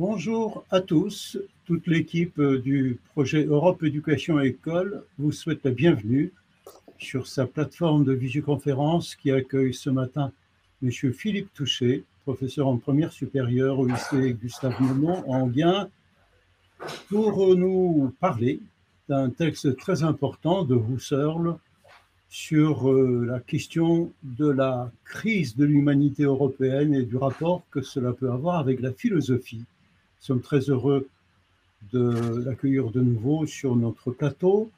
Bonjour à tous. Toute l'équipe du projet Europe Éducation École vous souhaite la bienvenue sur sa plateforme de visioconférence qui accueille ce matin M. Philippe Touché, professeur en première supérieure au lycée Gustave Monon en Guin, pour nous parler d'un texte très important de Husserl sur euh, la question de la crise de l'humanité européenne et du rapport que cela peut avoir avec la philosophie. Sommes très heureux de l'accueillir de nouveau sur notre plateau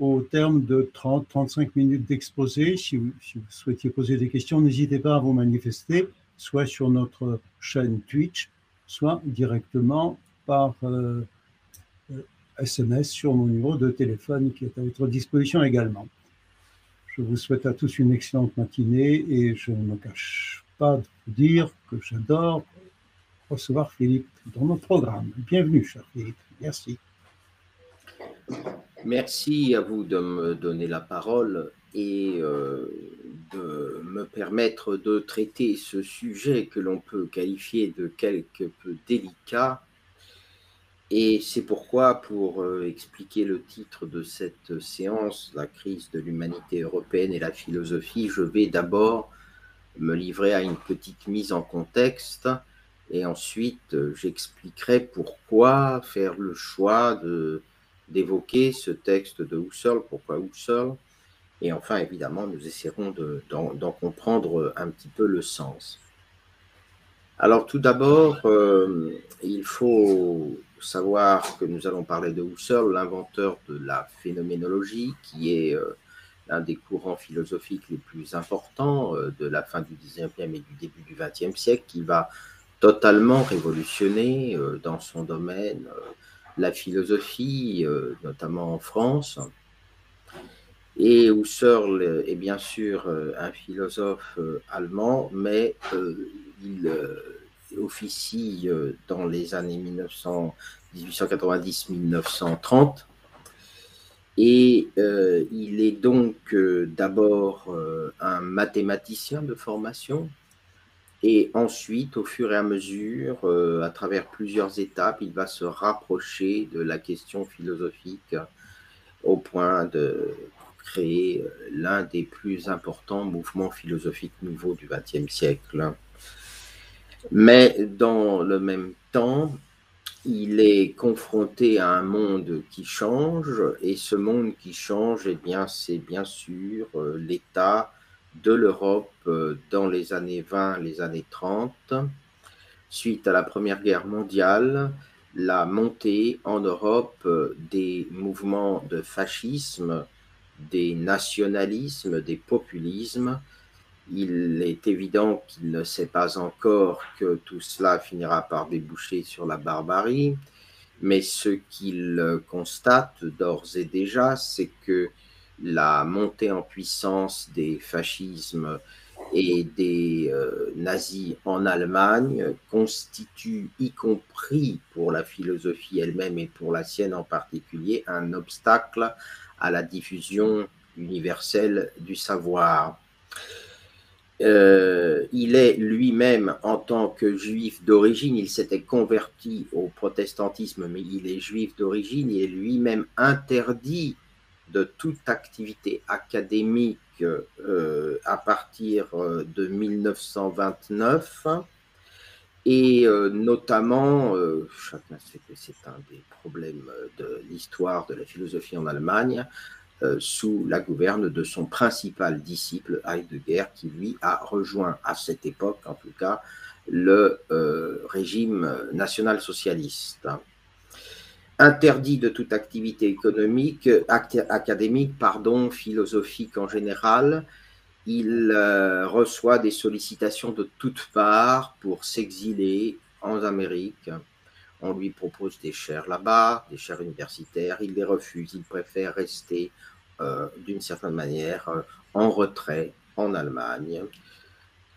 au terme de 30-35 minutes d'exposé. Si, vous souhaitiez poser des questions, n'hésitez pas à vous manifester, soit sur notre chaîne Twitch, soit directement par SMS euh, euh, sur mon numéro de téléphone qui est à votre disposition également. Je vous souhaite à tous une excellente matinée et je ne me cache pas de vous dire que j'adore recevoir Philippe dans notre programme. Bienvenue, cher Philippe. Merci. Merci à vous de me donner la parole et euh, de me permettre de traiter ce sujet que l'on peut qualifier de quelque peu délicat et c'est pourquoi, pour euh, expliquer le titre de cette séance, la crise de l'humanité européenne et la philosophie, je vais d'abord me livrer à une petite mise en contexte et ensuite euh, j'expliquerai pourquoi faire le choix d'évoquer ce texte de Husserl, pourquoi Husserl, et enfin évidemment nous essaierons d'en comprendre un petit peu le sens. Alors tout d'abord, euh, il faut savoir que nous allons parler de Husserl, l'inventeur de la phénoménologie, qui est euh, l'un des courants philosophiques les plus importants euh, de la fin du 19e et du début du 20e siècle, qui va totalement révolutionner dans son domaine la philosophie, notamment en France. Et Husserl est bien sûr un philosophe allemand, mais il euh, officie euh, dans les années 1890-1930. Et euh, il est donc d'abord un mathématicien de formation, et ensuite, au fur et à mesure, à travers plusieurs étapes, il va se rapprocher de la question philosophique au point de créer l'un des plus importants mouvements philosophiques nouveaux du XXe siècle. Mais dans le même temps, il est confronté à un monde qui change, et ce monde qui change, eh bien, c'est bien sûr euh, l'état de l'Europe euh, dans les années 20, les années 30. Suite à la Première Guerre mondiale, la montée en Europe euh, des mouvements de fascisme, des nationalismes, des populismes, il est évident qu'il ne sait pas encore que tout cela finira par déboucher sur la barbarie, mais ce qu'il constate d'ores et déjà, c'est que la montée en puissance des fascismes et des euh, nazis en Allemagne constitue, y compris pour la philosophie elle-même et pour la sienne en particulier, un obstacle à la diffusion universelle du savoir. Euh, il est lui-même, en tant que juif d'origine, il s'était converti au protestantisme, mais il est juif d'origine, il est lui-même interdit de toute activité académique euh, à partir euh, de 1929. Et notamment, chacun sait que c'est un des problèmes de l'histoire de la philosophie en Allemagne, euh, sous la gouverne de son principal disciple Heidegger, qui lui a rejoint à cette époque, en tout cas, le euh, régime national-socialiste. Interdit de toute activité économique, académique, pardon, philosophique en général, il euh, reçoit des sollicitations de toutes parts pour s'exiler en Amérique. On lui propose des chaires là-bas, des chaires universitaires, il les refuse, il préfère rester euh, d'une certaine manière euh, en retrait en Allemagne,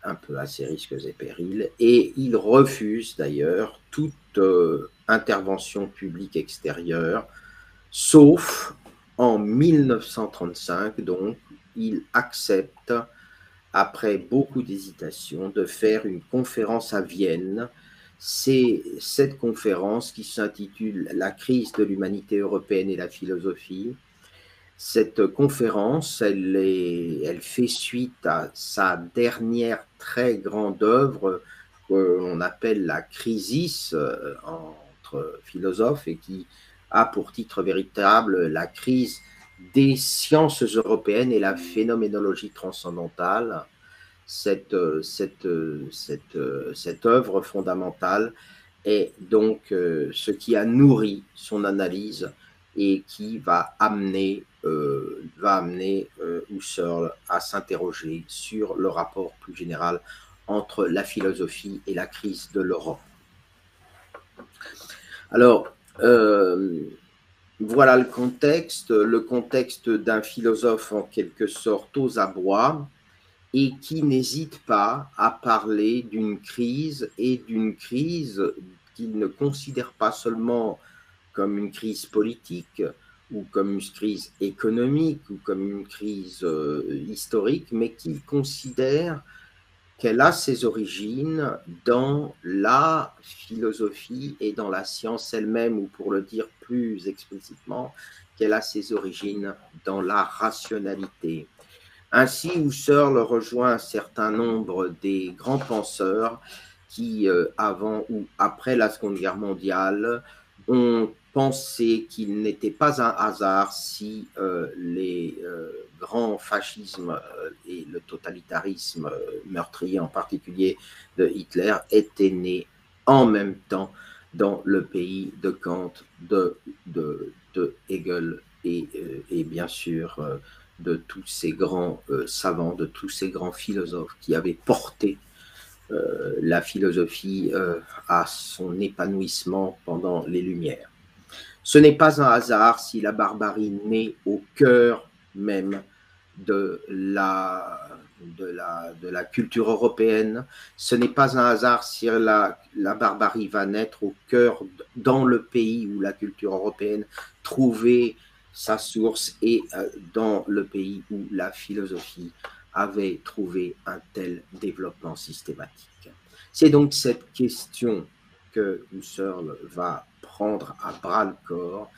un peu à ses risques et périls, et il refuse d'ailleurs toute intervention publique extérieure, sauf en 1935, donc il accepte, après beaucoup d'hésitation, de faire une conférence à Vienne c'est cette conférence qui s'intitule La crise de l'humanité européenne et la philosophie. Cette conférence, elle, fait suite à sa dernière très grande œuvre qu'on appelle la crisis euh, entre philosophes et qui a pour titre véritable la crise des sciences européennes et la phénoménologie transcendantale cette, euh, euh, euh, cette œuvre fondamentale est donc ce qui a nourri son analyse et qui va amener, va amener Husserl à s'interroger sur le rapport plus général entre la philosophie et la crise de l'Europe. Alors, voilà le contexte, le contexte d'un philosophe en quelque sorte aux abois, et qui n'hésite pas à parler d'une crise et d'une crise qu'il ne considère pas seulement comme une crise politique ou comme une crise économique ou comme une crise euh, historique, mais qu'il considère qu'elle a ses origines dans la philosophie et dans la science elle-même, ou pour le dire plus explicitement, qu'elle a ses origines dans la rationalité. Ainsi, Husserl rejoint un certain nombre des grands penseurs qui, euh, avant ou après la Seconde Guerre mondiale, ont pensé qu'il n'était pas un hasard si euh, les euh, grands fascismes et le totalitarisme meurtrier en particulier de Hitler étaient nés en même temps dans le pays de Kant, de, Hegel et, et, bien sûr de tous ces grands euh, savants, de tous ces grands philosophes qui avaient porté euh, la philosophie euh, à son épanouissement pendant les Lumières. Ce n'est pas un hasard si la barbarie naît au cœur même de la, de la, de la culture européenne. Ce n'est pas un hasard si la, la barbarie va naître au cœur, dans le pays où la culture européenne trouvait sa source est euh, dans le pays où la philosophie avait trouvé un tel développement systématique. C'est donc cette question que Husserl va prendre à bras le corps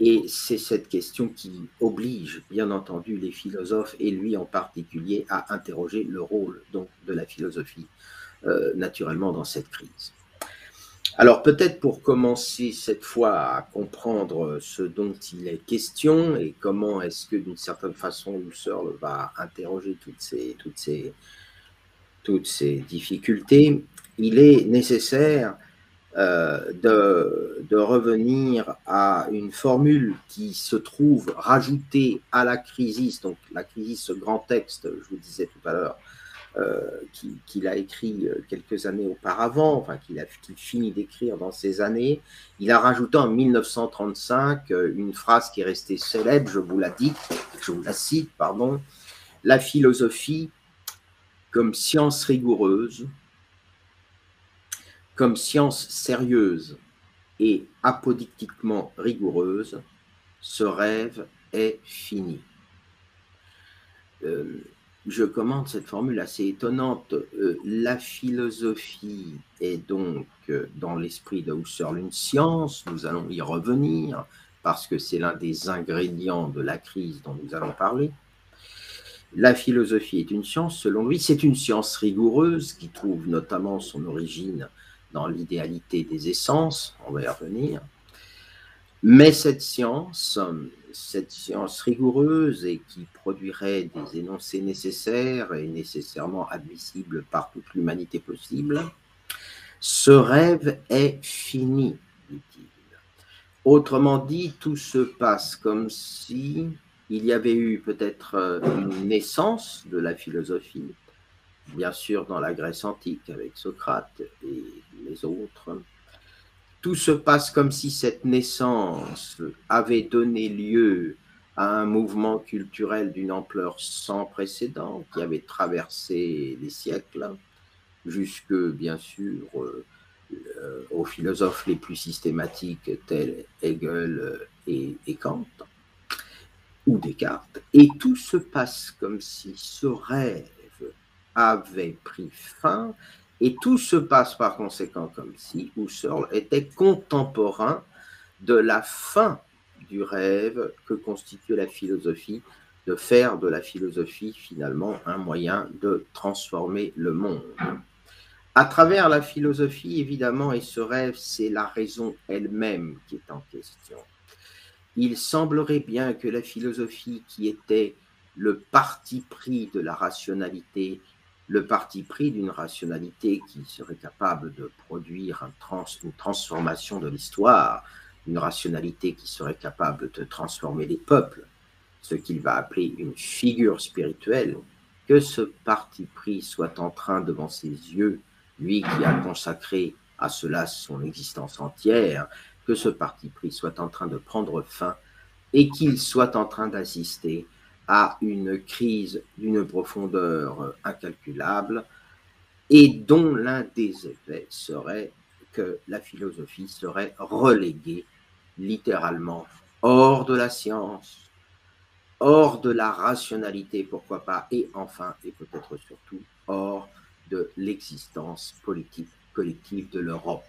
et c'est cette question qui oblige, bien entendu, les philosophes, et lui en particulier, à interroger le rôle donc, de la philosophie, euh, naturellement, dans cette crise. Alors peut-être pour commencer cette fois à comprendre ce dont il est question et comment est-ce que d'une certaine façon Husserl va interroger toutes ces, difficultés, il est nécessaire euh, de, revenir à une formule qui se trouve rajoutée à la crise, donc la crise, ce grand texte, je vous disais tout à l'heure, euh, qu'il a écrit euh, quelques années auparavant, enfin qu'il a fini d'écrire dans ces années. Il a rajouté en 1935 euh, une phrase qui est restée célèbre, je vous la dis, je vous la cite, pardon, la philosophie comme science rigoureuse, comme science sérieuse et apodictiquement rigoureuse, ce rêve est fini je commande cette formule assez étonnante. Euh, la philosophie est donc euh, dans l'esprit de Husserl une science, nous allons y revenir parce que c'est l'un des ingrédients de la crise dont nous allons parler. La philosophie est une science, selon lui, c'est une science rigoureuse qui trouve notamment son origine dans l'idéalité des essences, on va y revenir. Mais cette science, cette science rigoureuse et qui produirait des énoncés nécessaires et nécessairement admissibles par toute l'humanité possible, ce rêve est fini, dit-il. Autrement dit, tout se passe comme si il y avait eu peut-être une naissance de la philosophie, bien sûr dans la Grèce antique avec Socrate et les autres, tout se passe comme si cette naissance avait donné lieu à un mouvement culturel d'une ampleur sans précédent qui avait traversé les siècles, jusque bien sûr euh, aux philosophes les plus systématiques tels Hegel et, et Kant ou Descartes. Et tout se passe comme si ce rêve avait pris fin Et tout se passe par conséquent comme si Husserl était contemporain de la fin du rêve que constitue la philosophie, de faire de la philosophie finalement un moyen de transformer le monde. À travers la philosophie, évidemment, et ce rêve, c'est la raison elle-même qui est en question. Il semblerait bien que la philosophie, qui était le parti pris de la rationalité, le parti pris d'une rationalité qui serait capable de produire une transformation de l'histoire, une rationalité qui serait capable de transformer les peuples, ce qu'il va appeler une figure spirituelle, que ce parti pris soit en train devant ses yeux lui qui a consacré à cela son existence entière, que ce parti pris soit en train de prendre fin et qu'il soit en train d'assister à une crise d'une profondeur incalculable et dont l'un des effets serait que la philosophie serait reléguée littéralement hors de la science, hors de la rationalité, pourquoi pas, et enfin, et peut-être surtout, hors de l'existence politique collective de l'Europe.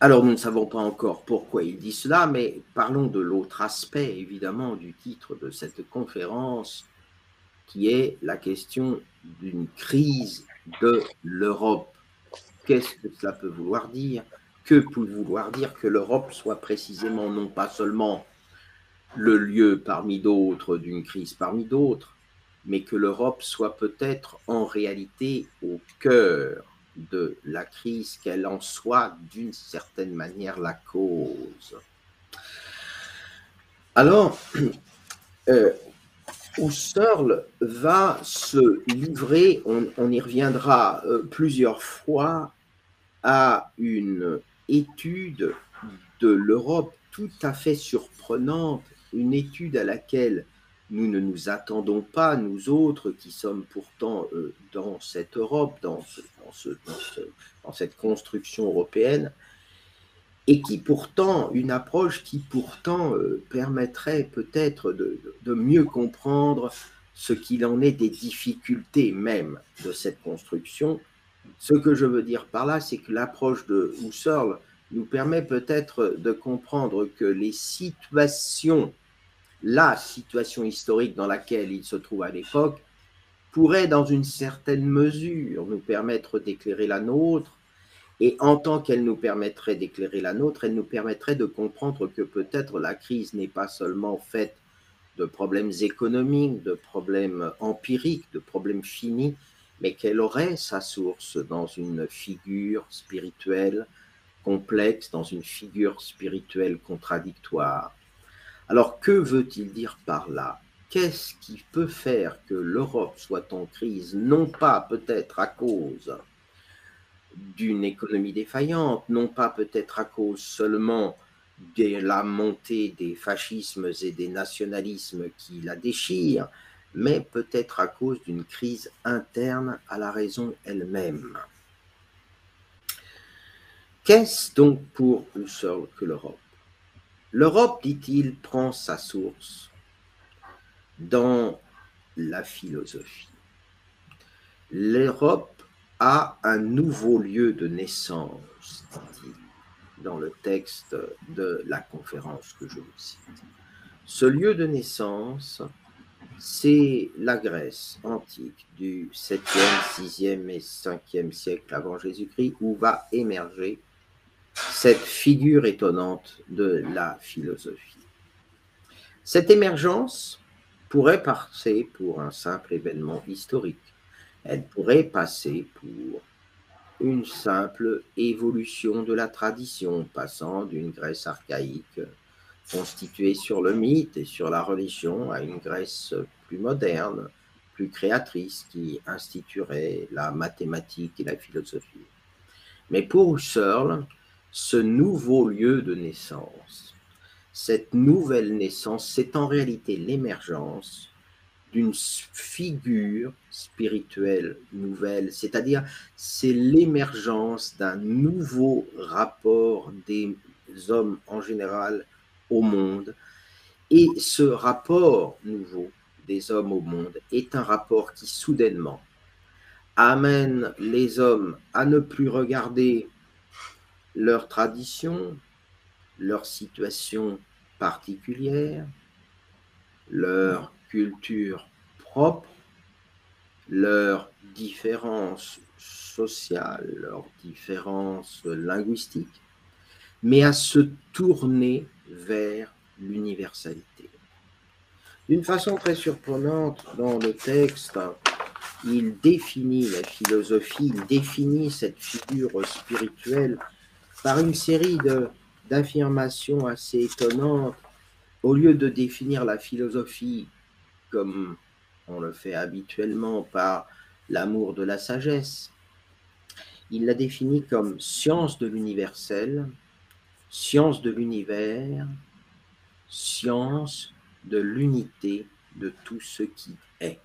Alors nous ne savons pas encore pourquoi il dit cela, mais parlons de l'autre aspect évidemment du titre de cette conférence, qui est la question d'une crise de l'Europe. Qu'est-ce que cela peut vouloir dire? Que peut vouloir dire que l'Europe soit précisément non pas seulement le lieu parmi d'autres d'une crise parmi d'autres, mais que l'Europe soit peut-être en réalité au cœur de la crise, qu'elle en soit d'une certaine manière la cause. Alors, euh, Husserl va se livrer, on, y reviendra euh, plusieurs fois, à une étude de l'Europe tout à fait surprenante, une étude à laquelle nous ne nous attendons pas, nous autres qui sommes pourtant euh, dans cette Europe, dans, dans, cette construction européenne, et qui pourtant, une approche qui pourtant euh, permettrait peut-être de, de, mieux comprendre ce qu'il en est des difficultés même de cette construction. Ce que je veux dire par là, c'est que l'approche de Husserl nous permet peut-être de comprendre que les situations la situation historique dans laquelle il se trouve à l'époque pourrait, dans une certaine mesure, nous permettre d'éclairer la nôtre. Et en tant qu'elle nous permettrait d'éclairer la nôtre, elle nous permettrait de comprendre que peut-être la crise n'est pas seulement faite de problèmes économiques, de problèmes empiriques, de problèmes finis, mais qu'elle aurait sa source dans une figure spirituelle complexe, dans une figure spirituelle contradictoire. Alors que veut-il dire par là? Qu'est-ce qui peut faire que l'Europe soit en crise, non pas peut-être à cause d'une économie défaillante, non pas peut-être à cause seulement de la montée des fascismes et des nationalismes qui la déchirent, mais peut-être à cause d'une crise interne à la raison elle-même? Qu'est-ce donc pour Husserl que l'Europe? L'Europe, dit-il, prend sa source dans la philosophie. L'Europe a un nouveau lieu de naissance, dit-il dans le texte de la conférence que je vous cite. Ce lieu de naissance, c'est la Grèce antique du 7e, 6e et 5e siècle avant Jésus-Christ, où va émerger cette figure étonnante de la philosophie. Cette émergence pourrait passer pour un simple événement historique. Elle pourrait passer pour une simple évolution de la tradition, passant d'une Grèce archaïque constituée sur le mythe et sur la religion à une Grèce plus moderne, plus créatrice, qui instituerait la mathématique et la philosophie. Mais pour Husserl, ce nouveau lieu de naissance, cette nouvelle naissance, c'est en réalité l'émergence d'une figure spirituelle nouvelle, c'est-à-dire c'est l'émergence d'un nouveau rapport des hommes en général au monde. Et ce rapport nouveau des hommes au monde est un rapport qui soudainement amène les hommes à ne plus regarder leur tradition, leur situation particulière, leur culture propre, leurs différences sociales, leurs différences linguistiques, mais à se tourner vers l'universalité. D'une façon très surprenante, dans le texte, il définit la philosophie, il définit cette figure spirituelle par une série d'affirmations assez étonnantes. Au lieu de définir la philosophie comme on le fait habituellement par l'amour de la sagesse, il la définit comme science de l'universel, science de l'univers, science de l'unité de tout ce qui est.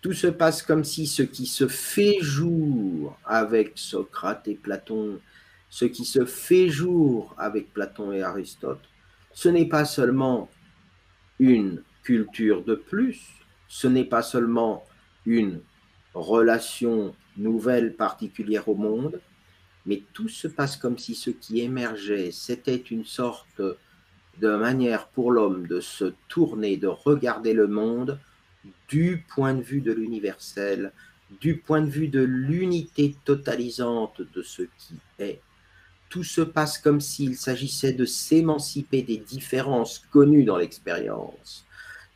Tout se passe comme si ce qui se fait jour avec Socrate et Platon, ce qui se fait jour avec Platon et Aristote, ce n'est pas seulement une culture de plus, ce n'est pas seulement une relation nouvelle particulière au monde, mais tout se passe comme si ce qui émergeait, c'était une sorte de manière pour l'homme de se tourner, de regarder le monde du point de vue de l'universel, du point de vue de l'unité totalisante de ce qui est. Tout se passe comme s'il s'agissait de s'émanciper des différences connues dans l'expérience,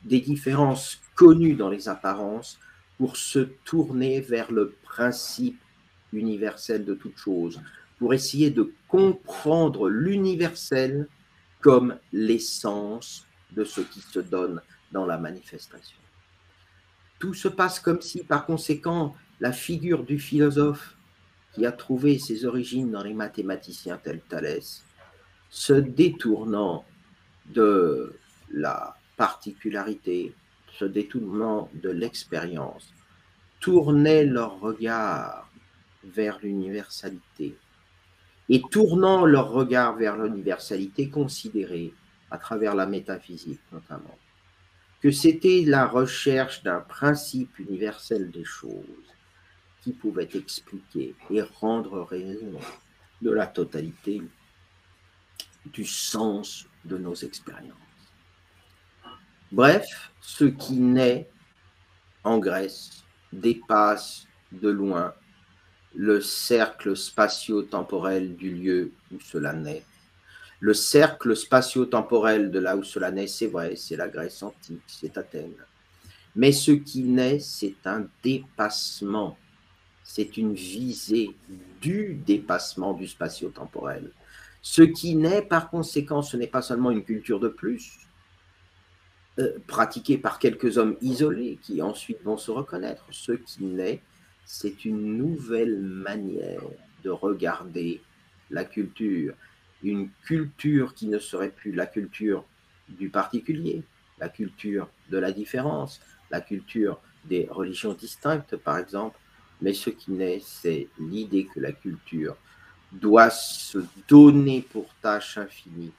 des différences connues dans les apparences, pour se tourner vers le principe universel de toute chose, pour essayer de comprendre l'universel comme l'essence de ce qui se donne dans la manifestation. Tout se passe comme si, par conséquent, la figure du philosophe qui a trouvé ses origines dans les mathématiciens tels Thalès, se détournant de la particularité, se détournant de l'expérience, tournait leur regard vers l'universalité. Et tournant leur regard vers l'universalité, considérer, à travers la métaphysique notamment, que c'était la recherche d'un principe universel des choses qui pouvait expliquer et rendre raison de la totalité du sens de nos expériences. Bref, ce qui naît en Grèce dépasse de loin le cercle spatio-temporel du lieu où cela naît. Le cercle spatio-temporel de là où cela naît, c'est vrai, c'est la Grèce antique, c'est Athènes. Mais ce qui naît, c'est un dépassement, c'est une visée du dépassement du spatio-temporel. Ce qui naît, par conséquent, ce n'est pas seulement une culture de plus, euh, pratiquée par quelques hommes isolés qui ensuite vont se reconnaître. Ce qui naît, c'est une nouvelle manière de regarder la culture, une culture qui ne serait plus la culture du particulier, la culture de la différence, la culture des religions distinctes, par exemple, mais ce qui naît, c'est l'idée que la culture doit se donner pour tâche infinie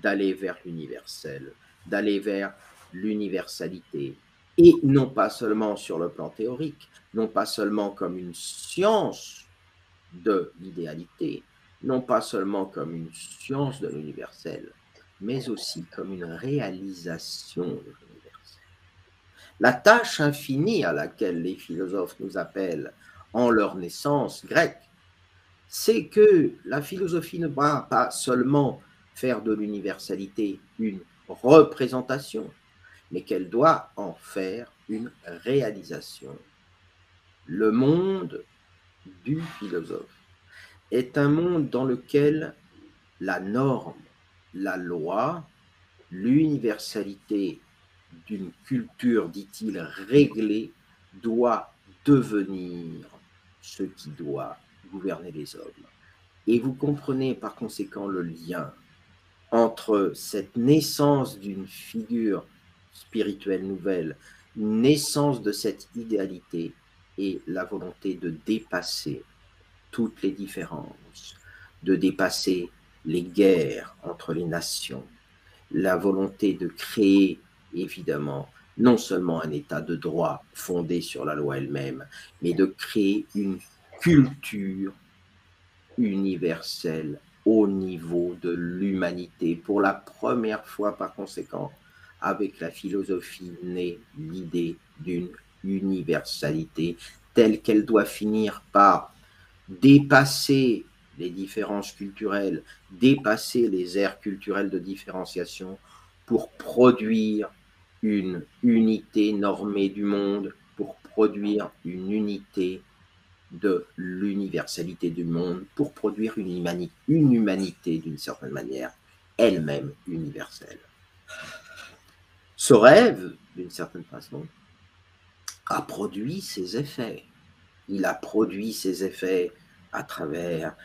d'aller vers l'universel, d'aller vers l'universalité, et non pas seulement sur le plan théorique, non pas seulement comme une science de l'idéalité, non pas seulement comme une science de l'universel, mais aussi comme une réalisation de. La tâche infinie à laquelle les philosophes nous appellent en leur naissance grecque, c'est que la philosophie ne va pas seulement faire de l'universalité une représentation, mais qu'elle doit en faire une réalisation. Le monde du philosophe est un monde dans lequel la norme, la loi, l'universalité d'une culture, dit-il, réglée, doit devenir ce qui doit gouverner les hommes. Et vous comprenez par conséquent le lien entre cette naissance d'une figure spirituelle nouvelle, naissance de cette idéalité et la volonté de dépasser toutes les différences, de dépasser les guerres entre les nations, la volonté de créer évidemment non seulement un état de droit fondé sur la loi elle-même, mais de créer une culture universelle au niveau de l'humanité. Pour la première fois, par conséquent, avec la philosophie naît l'idée d'une universalité telle qu'elle doit finir par dépasser les différences culturelles, dépasser les aires culturelles de différenciation pour produire une unité normée du monde, pour produire une unité de l'universalité du monde, pour produire une humanité, une humanité d'une certaine manière, elle-même universelle. Ce rêve, d'une certaine façon, a produit ses effets. Il a produit ses effets à travers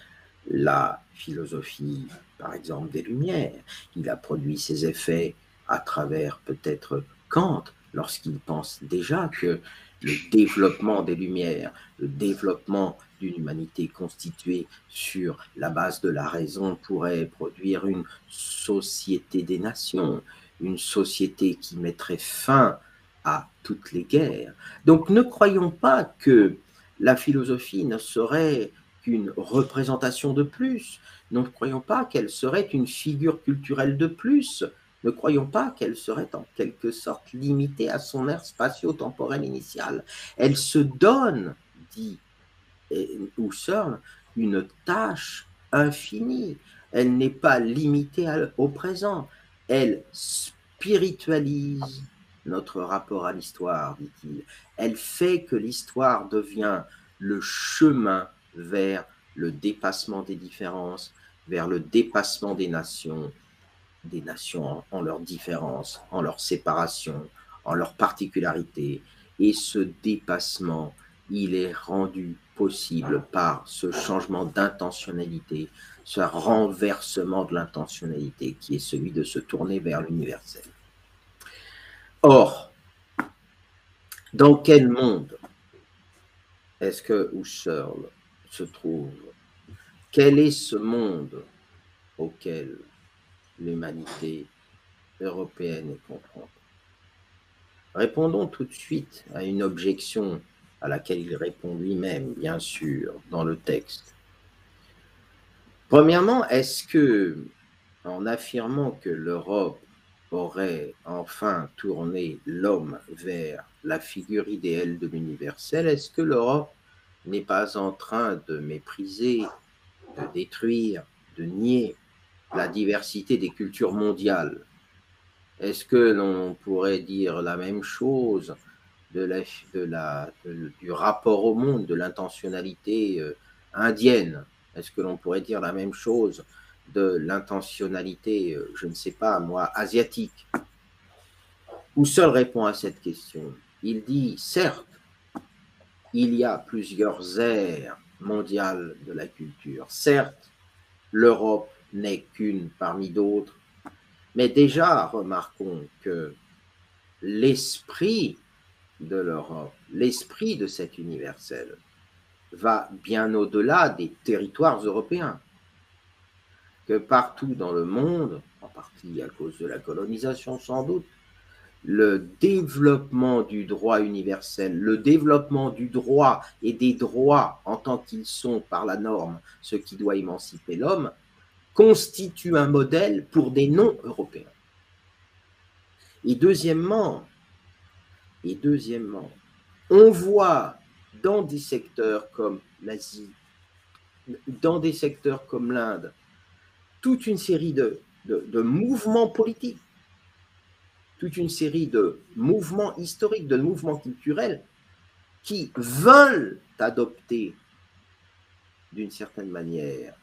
la philosophie, par exemple, des Lumières. Il a produit ses effets à travers peut-être Kant, lorsqu'il pense déjà que le développement des Lumières, le développement d'une humanité constituée sur la base de la raison pourrait produire une société des nations, une société qui mettrait fin à toutes les guerres. Donc ne croyons pas que la philosophie ne serait qu'une représentation de plus, ne croyons pas qu'elle serait une figure culturelle de plus, ne croyons pas qu'elle serait en quelque sorte limitée à son aire spatio-temporelle initiale. Elle se donne, dit Husserl, une tâche infinie. Elle n'est pas limitée au présent. Elle spiritualise notre rapport à l'histoire, dit-il. Elle fait que l'histoire devient le chemin vers le dépassement des différences, vers le dépassement des nations, des nations en, leur différence, en leur séparation, en leur particularité. Et ce dépassement, il est rendu possible par ce changement d'intentionnalité, ce renversement de l'intentionnalité qui est celui de se tourner vers l'universel. Or, dans quel monde est-ce que Husserl se trouve? Quel est ce monde auquel l'humanité européenne est confrontée Répondons tout de suite à une objection à laquelle il répond lui-même, bien sûr, dans le texte. Premièrement, est-ce que, en affirmant que l'Europe aurait enfin tourné l'homme vers la figure idéale de l'universel, est-ce que l'Europe n'est pas en train de mépriser, de détruire, de nier la diversité des cultures mondiales Est-ce que l'on pourrait dire la même chose de la, du rapport au monde, de l'intentionnalité euh, indienne? Est-ce que l'on pourrait dire la même chose de l'intentionnalité, euh, je ne sais pas moi, asiatique? Seul répond à cette question. Il dit, certes, il y a plusieurs ères mondiales de la culture. Certes, l'Europe n'est qu'une parmi d'autres, mais déjà remarquons que l'esprit de l'Europe, l'esprit de cet universel, va bien au-delà des territoires européens. Que partout dans le monde, en partie à cause de la colonisation sans doute, le développement du droit universel, le développement du droit et des droits en tant qu'ils sont par la norme ce qui doit émanciper l'homme, constitue un modèle pour des non-européens. Et deuxièmement, on voit dans des secteurs comme l'Asie, dans des secteurs comme l'Inde, toute une série de, mouvements politiques, toute une série de mouvements historiques, de mouvements culturels qui veulent adopter d'une certaine manière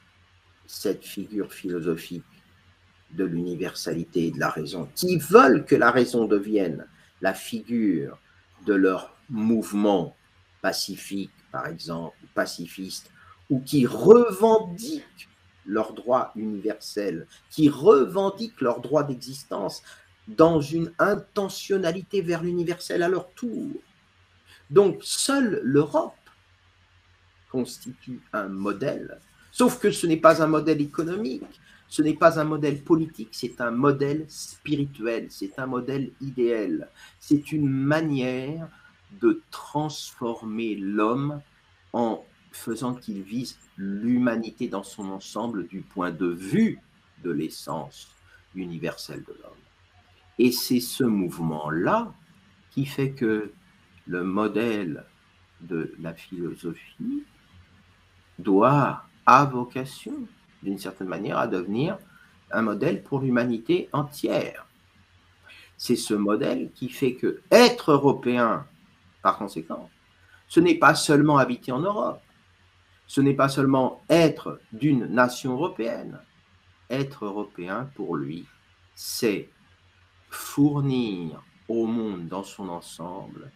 cette figure philosophique de l'universalité et de la raison, qui veulent que la raison devienne la figure de leur mouvement pacifique, par exemple, pacifiste, ou qui revendiquent leurs droits universels, qui revendiquent leur droit d'existence dans une intentionnalité vers l'universel à leur tour. Donc seule l'Europe constitue un modèle Sauf que ce n'est pas un modèle économique, ce n'est pas un modèle politique, c'est un modèle spirituel, c'est un modèle idéal, c'est une manière de transformer l'homme en faisant qu'il vise l'humanité dans son ensemble du point de vue de l'essence universelle de l'homme. Et c'est ce mouvement-là qui fait que le modèle de la philosophie doit, à vocation, d'une certaine manière, à devenir un modèle pour l'humanité entière. C'est ce modèle qui fait que être européen, par conséquent, ce n'est pas seulement habiter en Europe, ce n'est pas seulement être d'une nation européenne. Être européen, pour lui, c'est fournir au monde dans son ensemble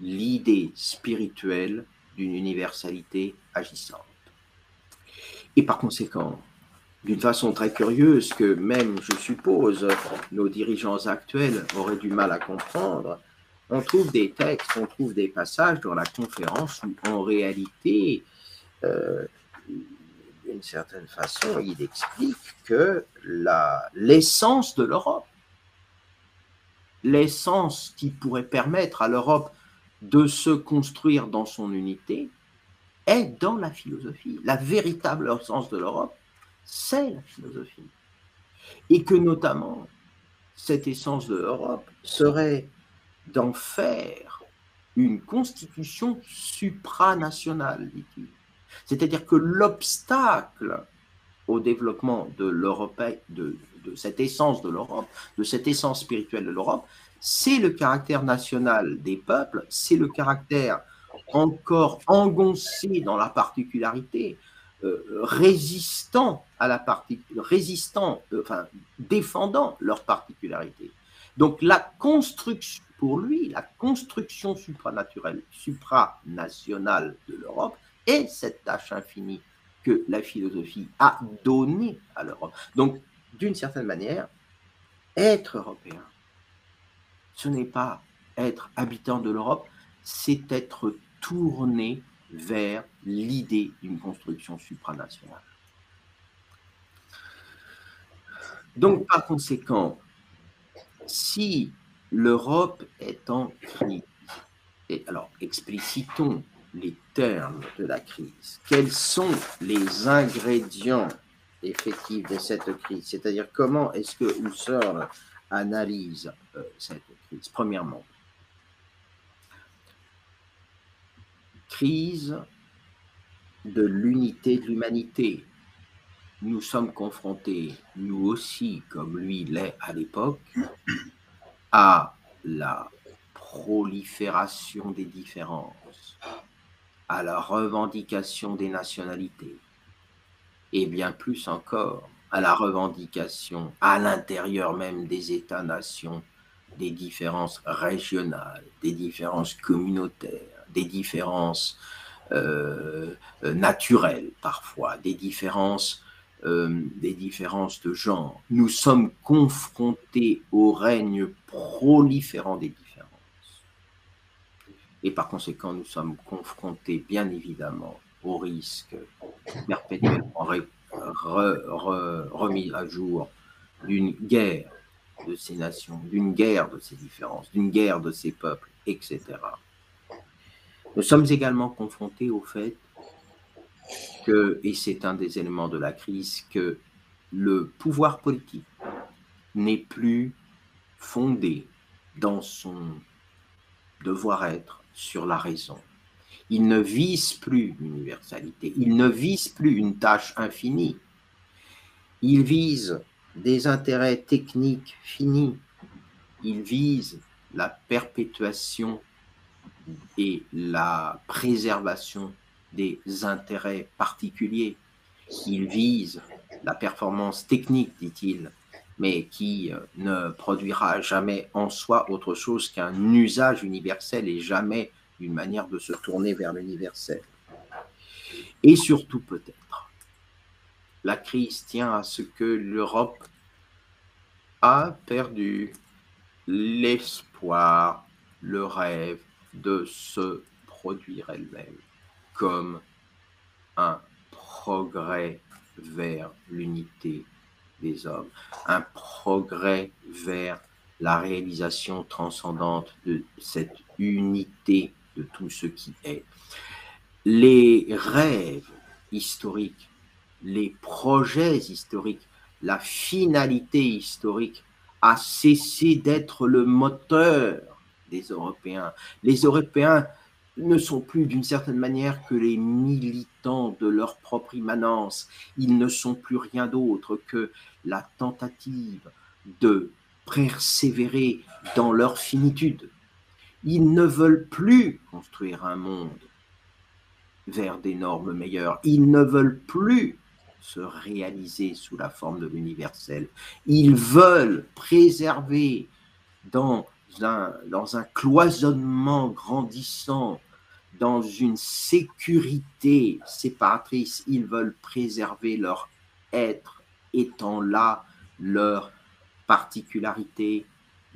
l'idée spirituelle d'une universalité agissante. Et par conséquent, d'une façon très curieuse que même, je suppose, nos dirigeants actuels auraient du mal à comprendre, on trouve des textes, on trouve des passages dans la conférence où en réalité, euh, d'une certaine façon, il explique que l'essence de l'Europe, l'essence qui pourrait permettre à l'Europe de se construire dans son unité, est dans la philosophie. La véritable essence de l'Europe, c'est la philosophie. Et que notamment, cette essence de l'Europe serait d'en faire une constitution supranationale, dit-il. C'est-à-dire que l'obstacle au développement de de, de cette essence de l'Europe, de cette essence spirituelle de l'Europe, c'est le caractère national des peuples, c'est le caractère encore engoncé dans la particularité, euh, résistant à la partie, résistant, euh, enfin défendant leur particularité. Donc la construction, pour lui, la construction supranaturelle, supranationale de l'Europe est cette tâche infinie que la philosophie a donnée à l'Europe. Donc, d'une certaine manière, être européen, ce n'est pas être habitant de l'Europe, c'est être tourné vers l'idée d'une construction supranationale. Donc, par conséquent, si l'Europe est en crise, et alors explicitons les termes de la crise, quels sont les ingrédients effectifs de cette crise, c'est-à-dire comment est-ce que Husserl analyse euh, cette crise Premièrement, de l'unité de l'humanité. Nous sommes confrontés, nous aussi, comme lui l'est à l'époque, à la prolifération des différences, à la revendication des nationalités, et bien plus encore à la revendication à l'intérieur même des États-nations des différences régionales, des différences communautaires, des différences euh, euh, naturelles parfois, des différences, euh, des différences de genre. Nous sommes confrontés au règne proliférant des différences. Et par conséquent, nous sommes confrontés bien évidemment au risque perpétuellement remis à jour d'une guerre de ces nations, d'une guerre de ces différences, d'une guerre de ces peuples, etc. Nous sommes également confrontés au fait que, et c'est un des éléments de la crise, que le pouvoir politique n'est plus fondé dans son devoir-être sur la raison. Il ne vise plus l'universalité, il ne vise plus une tâche infinie. Il vise des intérêts techniques finis, il vise la perpétuation et la préservation des intérêts particuliers. Il vise la performance technique, dit-il, mais qui euh, ne produira jamais en soi autre chose qu'un usage universel et jamais une manière de se tourner vers l'universel. Et surtout peut-être, la crise tient à ce que l'Europe a perdu l'espoir, le rêve de se produire elle-même comme un progrès vers l'unité des hommes, un progrès vers la réalisation transcendante de cette unité de tout ce qui est. Les rêves historiques, les projets historiques, la finalité historique a cessé d'être le moteur des Européens. Les Européens ne sont plus d'une certaine manière que les militants de leur propre immanence. Ils ne sont plus rien d'autre que la tentative de persévérer dans leur finitude. Ils ne veulent plus construire un monde vers des normes meilleures. Ils ne veulent plus se réaliser sous la forme de l'universel. Ils veulent préserver dans dans un cloisonnement grandissant, dans une sécurité séparatrice, ils veulent préserver leur être étant là leur particularité,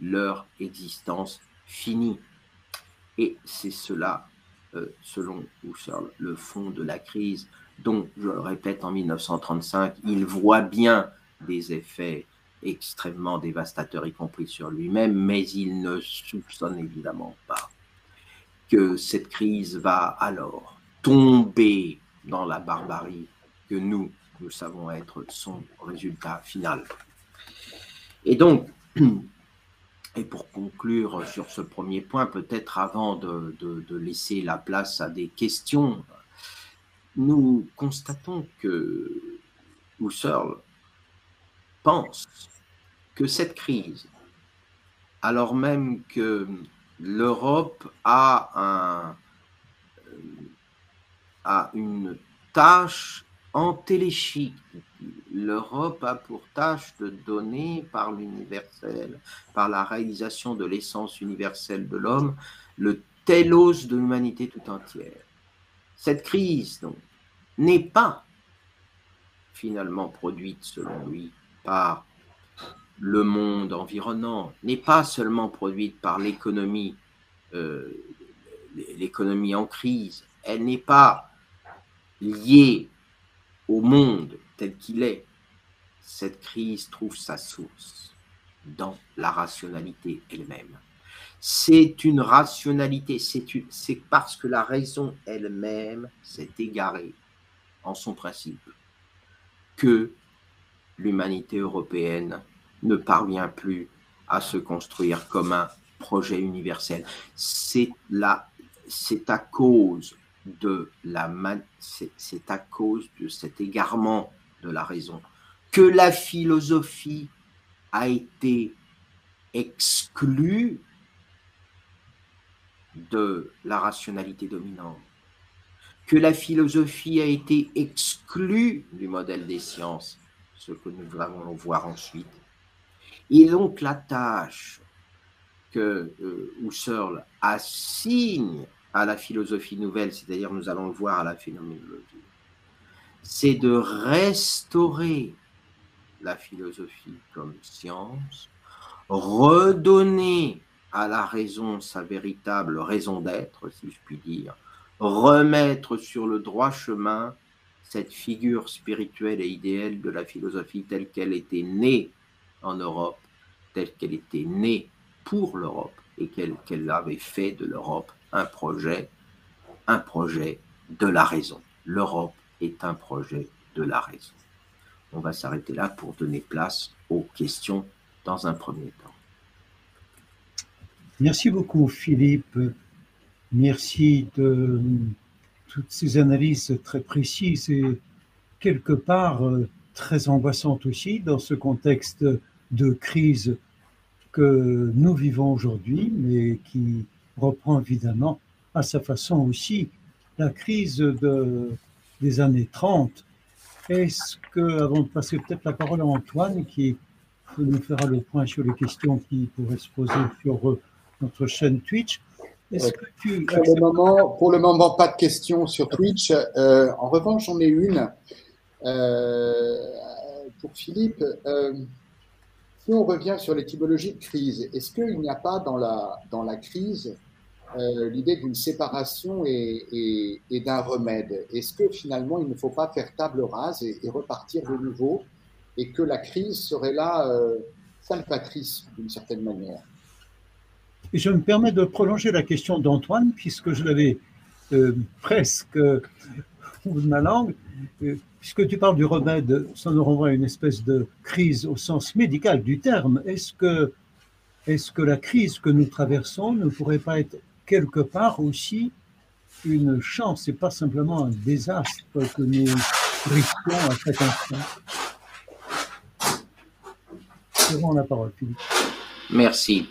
leur existence finie. Et c'est cela, euh, selon Husserl, le fond de la crise, dont, je le répète, en 1935, il voit bien des effets extrêmement dévastateurs, y compris sur lui-même, mais il ne soupçonne évidemment pas que cette crise va alors tomber dans la barbarie que nous, nous savons être son résultat final. Et donc, et pour conclure sur ce premier point, peut-être avant de, laisser la place à des questions, nous constatons que Husserl pense que cette crise, alors même que l'Europe a, un, a une tâche téléchique. L'Europe a pour tâche de donner par l'universel, par la réalisation de l'essence universelle de l'homme, le télos de l'humanité tout entière. Cette crise, donc, n'est pas finalement produite, selon lui, par le monde environnant, n'est pas seulement produite par l'économie, euh, l'économie en crise, elle n'est pas liée au monde tel qu'il est, cette crise trouve sa source dans la rationalité elle-même. C'est une rationalité, c'est parce que la raison elle-même s'est égarée en son principe que l'humanité européenne ne parvient plus à se construire comme un projet universel. C'est à cause de la c'est à cause de cet égarement de la raison que la philosophie a été exclue de la rationalité dominante, que la philosophie a été exclue du modèle des sciences, ce que nous allons voir ensuite. Et donc la tâche que euh, Husserl assigne à la philosophie nouvelle, c'est-à-dire nous allons le voir à la phénoménologie, c'est de restaurer la philosophie comme science, redonner à la raison sa véritable raison d'être, si je puis dire, remettre sur le droit chemin cette figure spirituelle et idéale de la philosophie telle qu'elle était née en Europe, telle qu'elle était née pour l'Europe et qu'elle avait fait de l'Europe un projet, un projet de la raison. L'Europe est un projet de la raison. On va s'arrêter là pour donner place aux questions dans un premier temps. Merci beaucoup Philippe. Merci de toutes ces analyses très précises et quelque part euh, très angoissantes aussi dans ce contexte de crise que nous vivons aujourd'hui, mais qui reprend évidemment à sa façon aussi la crise de, des années 30. Est-ce que, avant de passer peut-être la parole à Antoine, qui nous fera le point sur les questions qui pourraient se poser sur euh, notre chaîne Twitch, est-ce que tu pour, le moment, pour le moment, pas de questions sur Twitch. Euh, en revanche, j'en ai une euh, pour Philippe. Si on revient sur l'étymologie de crise, est-ce qu'il n'y a pas dans la, dans la crise euh, l'idée d'une séparation et, d'un remède? Est-ce que finalement, il ne faut pas faire table rase et, repartir de nouveau et que la crise serait là euh, salvatrice d'une certaine manière? Je me permets de prolonger la question d'Antoine, puisque je l'avais euh, presque au bout de ma langue. Puisque tu parles du remède, ça nous renvoie à une espèce de crise au sens médical du terme. Est-ce que, est-ce que la crise que nous traversons ne pourrait pas être quelque part aussi une chance et pas simplement un désastre que nous risquons à chaque instant? Je rends la parole, Philippe. Merci.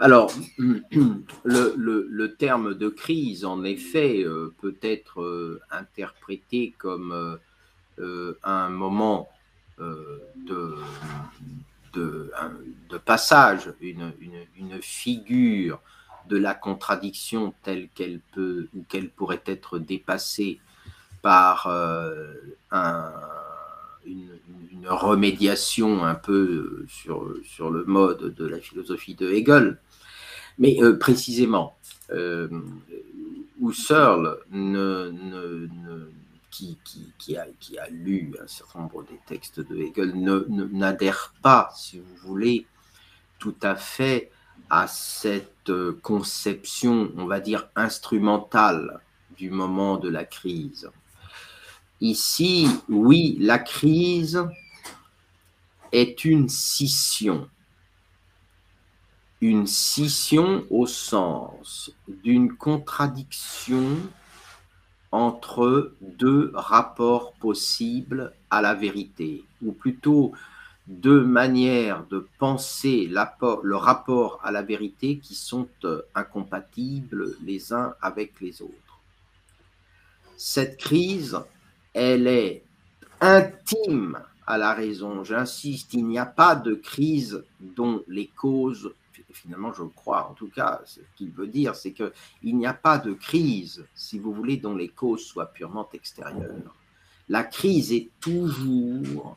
Alors, le, terme de crise, en effet, euh, peut être euh, interprété comme euh, un moment de, passage, une, figure de la contradiction telle qu'elle peut ou qu'elle pourrait être dépassée par euh, une, remédiation un peu sur, sur le mode de la philosophie de Hegel. Mais euh, précisément, euh, Husserl, qui, qui, a, qui, a, lu un certain nombre des textes de Hegel, n'adhère pas, si vous voulez, tout à fait à cette euh, conception, on va dire, instrumentale du moment de la crise. Ici, oui, la crise est une scission. Une scission au sens d'une contradiction entre deux rapports possibles à la vérité, ou plutôt deux manières de penser le rapport à la vérité qui sont euh, incompatibles les uns avec les autres. Cette crise, elle est intime à la raison. J'insiste, il n'y a pas de crise dont les causes, finalement je crois en tout cas, ce qu'il veut dire, c'est qu'il n'y a pas de crise, si vous voulez, dont les causes soient purement extérieures. La crise est toujours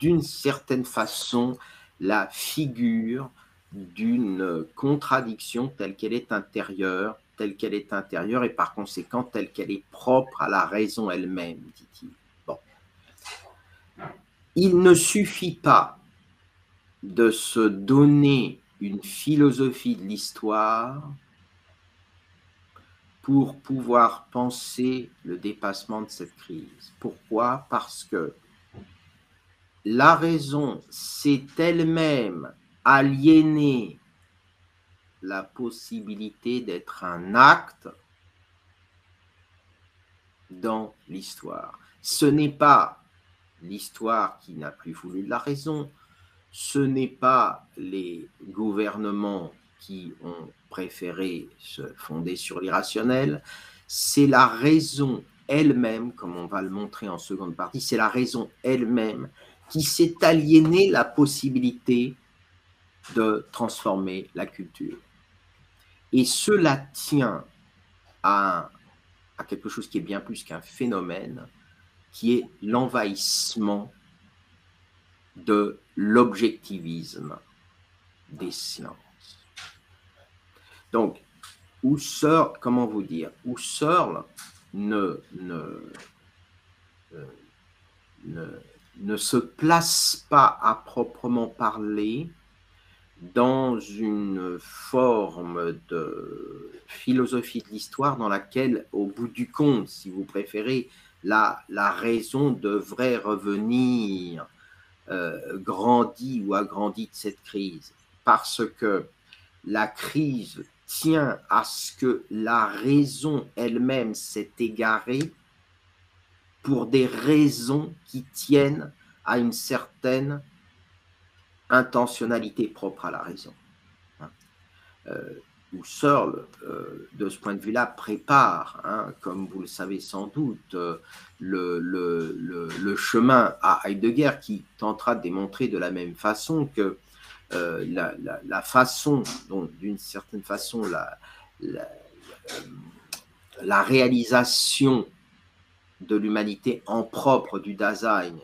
d'une certaine façon la figure d'une contradiction telle qu'elle est intérieure, telle qu'elle est intérieure et par conséquent telle qu'elle est propre à la raison elle-même, dit-il. Il ne suffit pas de se donner une philosophie de l'histoire pour pouvoir penser le dépassement de cette crise. Pourquoi? Parce que la raison s'est elle-même aliénée la possibilité d'être un acte dans l'histoire. Ce n'est pas l'histoire qui n'a plus voulu de la raison, ce n'est pas les gouvernements qui ont préféré se fonder sur l'irrationnel, c'est la raison elle-même, comme on va le montrer en seconde partie, c'est la raison elle-même qui s'est aliéné la possibilité de transformer la culture. Et cela tient à, à quelque chose qui est bien plus qu'un phénomène, qui est l'envahissement de l'objectivisme des sciences. Donc, Husserl, comment vous dire, Husserl ne, ne, euh, ne ne se place pas à proprement parler dans une forme de philosophie de l'histoire dans laquelle, au bout du compte, si vous préférez, la, raison devrait revenir euh, grandie ou agrandie de cette crise. Parce que la crise tient à ce que la raison elle-même s'est égarée pour des raisons qui tiennent à une certaine intentionnalité propre à la raison. Hein. Euh, Husserl, euh, de ce point de vue-là, prépare, hein, comme vous le savez sans doute, euh, le, chemin à Heidegger qui tentera de démontrer de la même façon que la, la, façon dont, d'une certaine façon, la, réalisation de l'humanité en propre du Dasein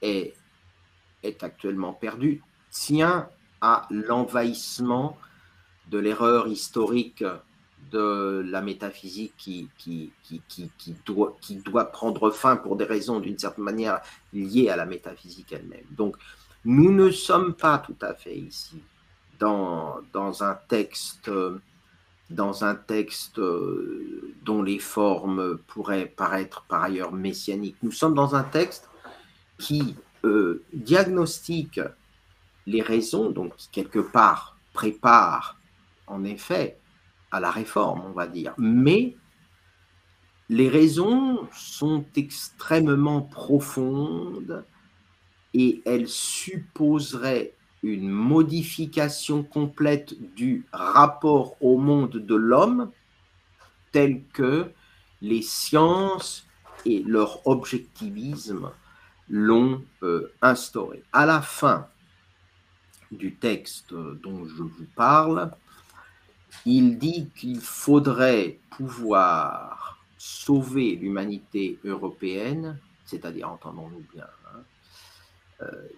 est, actuellement perdu tient à l'envahissement de l'erreur historique de la métaphysique qui, doit, prendre fin pour des raisons d'une certaine manière liées à la métaphysique elle-même. Donc, nous ne sommes pas tout à fait ici dans, un texte dont les formes pourraient paraître par ailleurs messianiques. Nous sommes dans un texte qui euh, diagnostique les raisons, donc qui quelque part prépare en effet à la réforme, on va dire. Mais les raisons sont extrêmement profondes et elles supposeraient une modification complète du rapport au monde de l'homme tel que les sciences et leur objectivisme l'ont euh, instauré. À la fin du texte dont je vous parle, il dit qu'il faudrait pouvoir sauver l'humanité européenne, c'est-à-dire, entendons-nous bien, hein, euh,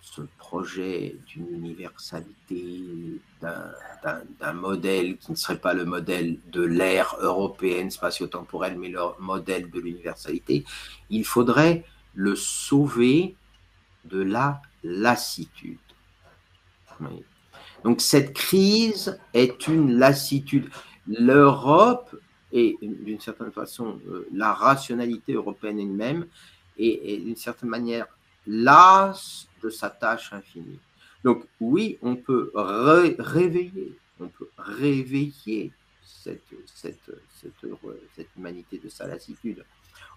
ce projet d'une universalité, d'un modèle qui ne serait pas le modèle de l'ère européenne spatio-temporelle, mais le modèle de l'universalité, il faudrait le sauver de la lassitude. Donc cette crise est une lassitude. L'Europe et d'une certaine façon euh, la rationalité européenne elle-même est, d'une certaine manière lasse de sa tâche infinie. Donc oui, on peut réveiller, on peut réveiller cette, cette, cette, cette, humanité de sa lassitude.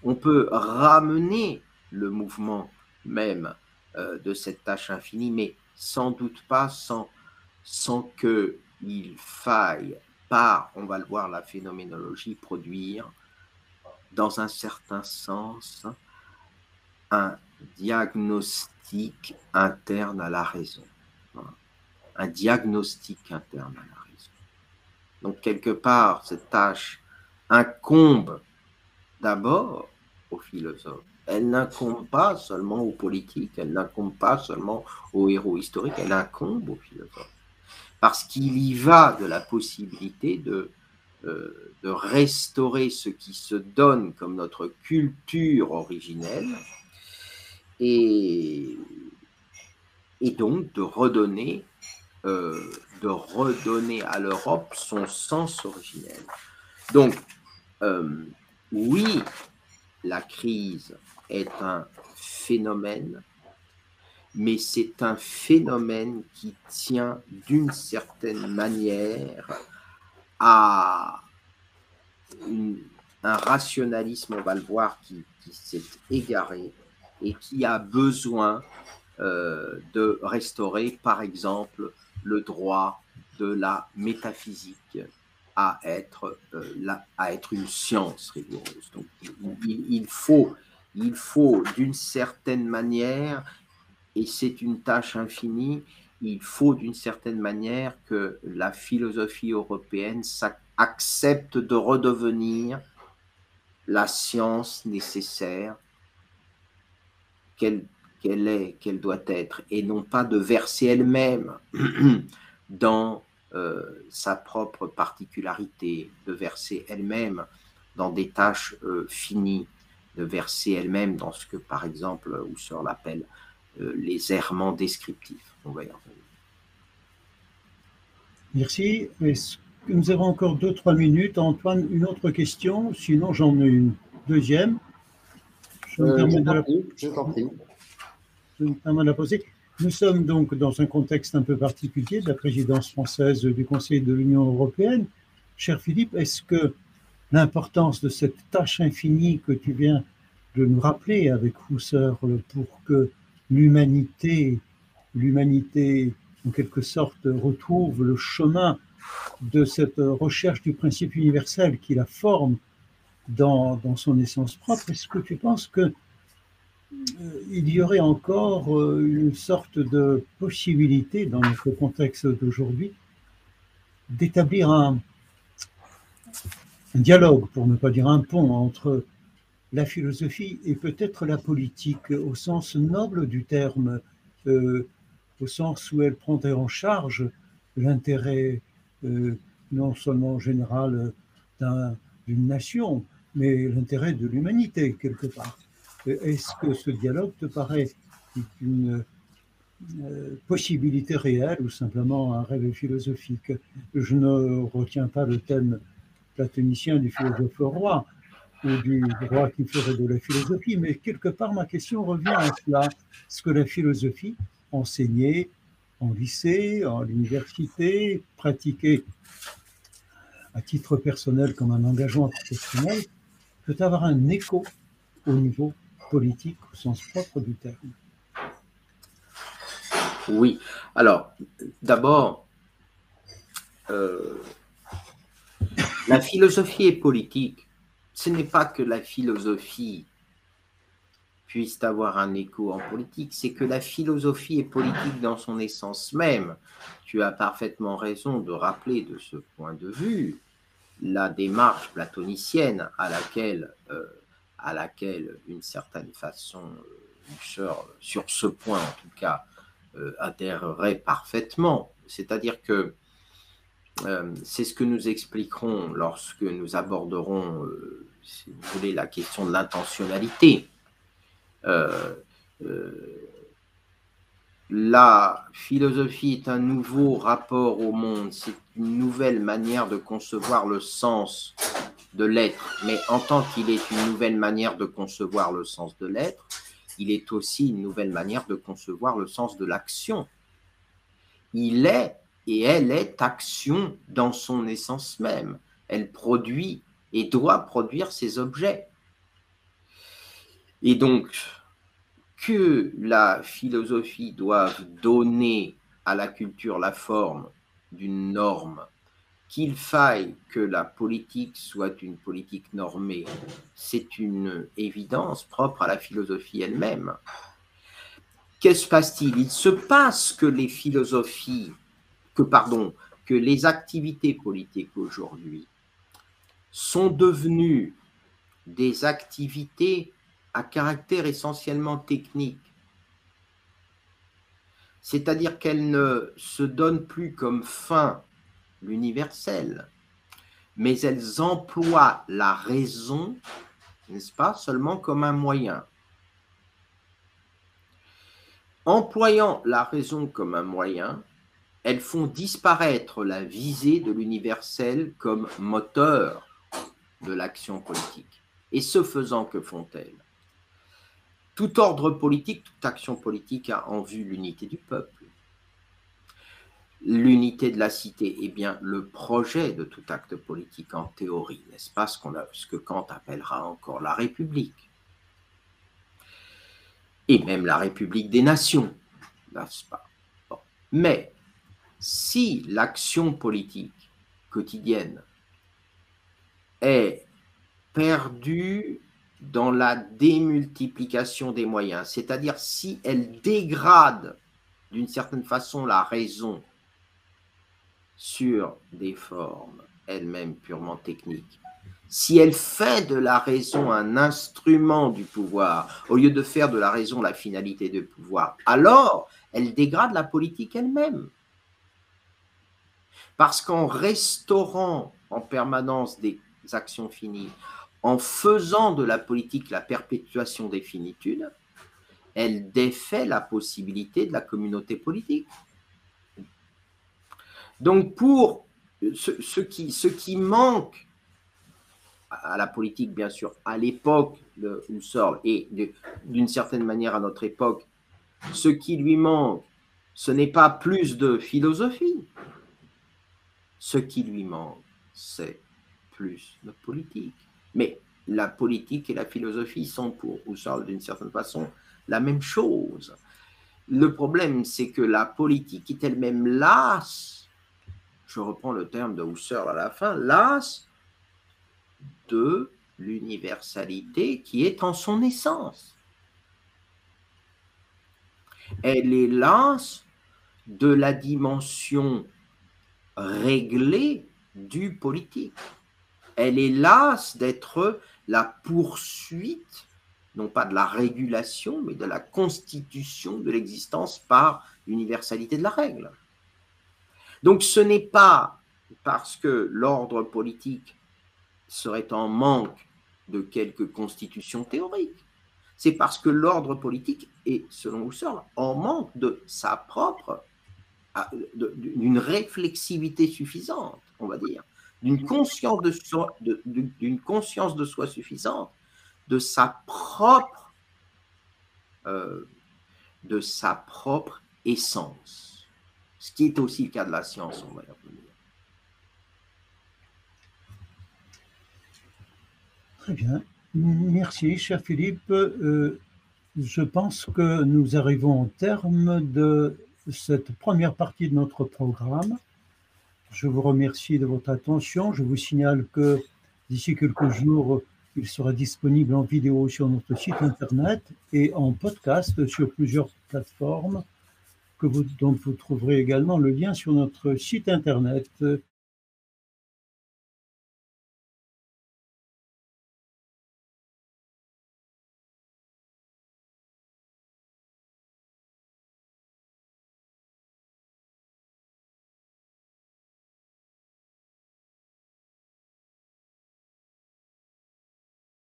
On peut ramener le mouvement même euh, de cette tâche infinie, mais sans doute pas sans, sans qu'il faille, par, on va le voir, la phénoménologie, produire, dans un certain sens, un diagnostic interne à la raison. Un diagnostic interne à la raison. Donc, quelque part, cette tâche incombe d'abord aux philosophes. Elle n'incombe pas seulement aux politiques, elle n'incombe pas seulement aux héros historiques, elle incombe aux philosophes. Parce qu'il y va de la possibilité de, euh, de restaurer ce qui se donne comme notre culture originelle, et, et donc de redonner, euh, de redonner à l'Europe son sens originel. Donc, euh, oui, la crise est un phénomène, mais c'est un phénomène qui tient d'une certaine manière à un rationalisme, on va le voir, qui s'est égaré et qui a besoin euh, de restaurer, par exemple, le droit de la métaphysique à être, euh, à être une science rigoureuse. Donc, il, faut, il faut d'une certaine manière, et c'est une tâche infinie, il faut d'une certaine manière que la philosophie européenne accepte de redevenir la science nécessaire qu'elle est, qu'elle doit être, et non pas de verser elle-même dans euh, sa propre particularité, de verser elle-même dans des tâches euh, finies, de verser elle-même dans ce que, par exemple, Husserl l'appelle euh, les errements descriptifs. On va y revenir. Merci. Nous avons encore deux, trois minutes? Antoine, une autre question, sinon j'en ai une deuxième. Je me permets de la... poser. Nous sommes donc dans un contexte un peu particulier de la présidence française du Conseil de l'Union européenne. Cher Philippe, est-ce que l'importance de cette tâche infinie que tu viens de nous rappeler avec Husserl pour que l'humanité, l'humanité en quelque sorte retrouve le chemin de cette recherche du principe universel qui la forme dans, son essence propre, est-ce que tu penses que euh, il y aurait encore euh, une sorte de possibilité dans notre contexte d'aujourd'hui d'établir un, dialogue, pour ne pas dire un pont, entre la philosophie et peut-être la politique au sens noble du terme, euh, au sens où elle prendrait en charge l'intérêt non seulement général d'une nation, mais l'intérêt de l'humanité, quelque part. Est-ce que ce dialogue te paraît une euh, possibilité réelle ou simplement un rêve philosophique? Je ne retiens pas le thème platonicien du philosophe roi ou du roi qui ferait de la philosophie, mais quelque part ma question revient à cela. Est-ce que la philosophie enseignée en lycée, en université, pratiquée à titre personnel comme un engagement professionnel, peut avoir un écho au niveau politique au sens propre du terme? Oui, alors d'abord, euh, la philosophie est politique. Ce n'est pas que la philosophie puisse avoir un écho en politique, c'est que la philosophie est politique dans son essence même. Tu as parfaitement raison de rappeler de ce point de vue la démarche platonicienne à laquelle, euh, à laquelle une certaine façon, euh, sur, ce point en tout cas, euh, adhérerait parfaitement. C'est-à-dire que c'est ce que nous expliquerons lorsque nous aborderons, si vous voulez, la question de l'intentionnalité. La philosophie est un nouveau rapport au monde, c'est une nouvelle manière de concevoir le sens de l'être. Mais en tant qu'il est une nouvelle manière de concevoir le sens de l'être, il est aussi une nouvelle manière de concevoir le sens de l'action. Il est et elle est action dans son essence même. Elle produit et doit produire ses objets. Et donc, que la philosophie doive donner à la culture la forme d'une norme, qu'il faille que la politique soit une politique normée, c'est une évidence propre à la philosophie elle-même. Qu'est-ce se passe-t-il? Il se passe que les philosophies, que pardon, que les activités politiques aujourd'hui sont devenues des activités à caractère essentiellement technique. C'est-à-dire qu'elle ne se donne plus comme fin l'universel, mais elles emploient la raison, n'est-ce pas, seulement comme un moyen. Employant la raison comme un moyen, elles font disparaître la visée de l'universel comme moteur de l'action politique. Et ce faisant, que font-elles? Tout ordre politique, toute action politique a en vue l'unité du peuple. L'unité de la cité est bien le projet de tout acte politique en théorie, n'est-ce pas? Ce, qu'on ce que Kant appellera encore la République. Et même la République des nations, n'est-ce pas? Mais si l'action politique quotidienne est perdue dans la démultiplication des moyens, c'est-à-dire si elle dégrade d'une certaine façon la raison sur des formes elles-mêmes purement techniques, si elle fait de la raison un instrument du pouvoir, au lieu de faire de la raison la finalité du pouvoir, alors elle dégrade la politique elle-même. Parce qu'en restaurant en permanence des actions finies, en faisant de la politique la perpétuation des finitudes, elle défait la possibilité de la communauté politique. Donc pour ce, qui, qui manque à la politique, bien sûr, à l'époque de Husserl et d'une certaine manière à notre époque, ce qui lui manque, ce n'est pas plus de philosophie. Ce qui lui manque, c'est plus de politique. Mais la politique et la philosophie sont pour Husserl d'une certaine façon la même chose. Le problème, c'est que la politique est elle-même lasse, je reprends le terme de Husserl à la fin, lasse de l'universalité qui est en son essence. Elle est lasse de la dimension réglée du politique elle est lasse d'être la poursuite, non pas de la régulation, mais de la constitution de l'existence par l'universalité de la règle. Donc ce n'est pas parce que l'ordre politique serait en manque de quelques constitutions théoriques. C'est parce que l'ordre politique est, selon Husserl, en manque de sa propre, d'une réflexivité suffisante, on va dire, d'une conscience de soi, d'une conscience de soi suffisante, de sa propre, euh, de sa propre essence. Ce qui est aussi le cas de la science, on va revenir. Très bien. Merci, cher Philippe. Euh, je pense que nous arrivons au terme de cette première partie de notre programme. Je vous remercie de votre attention. Je vous signale que d'ici quelques jours, il sera disponible en vidéo sur notre site internet et en podcast sur plusieurs plateformes que dont vous trouverez également le lien sur notre site internet.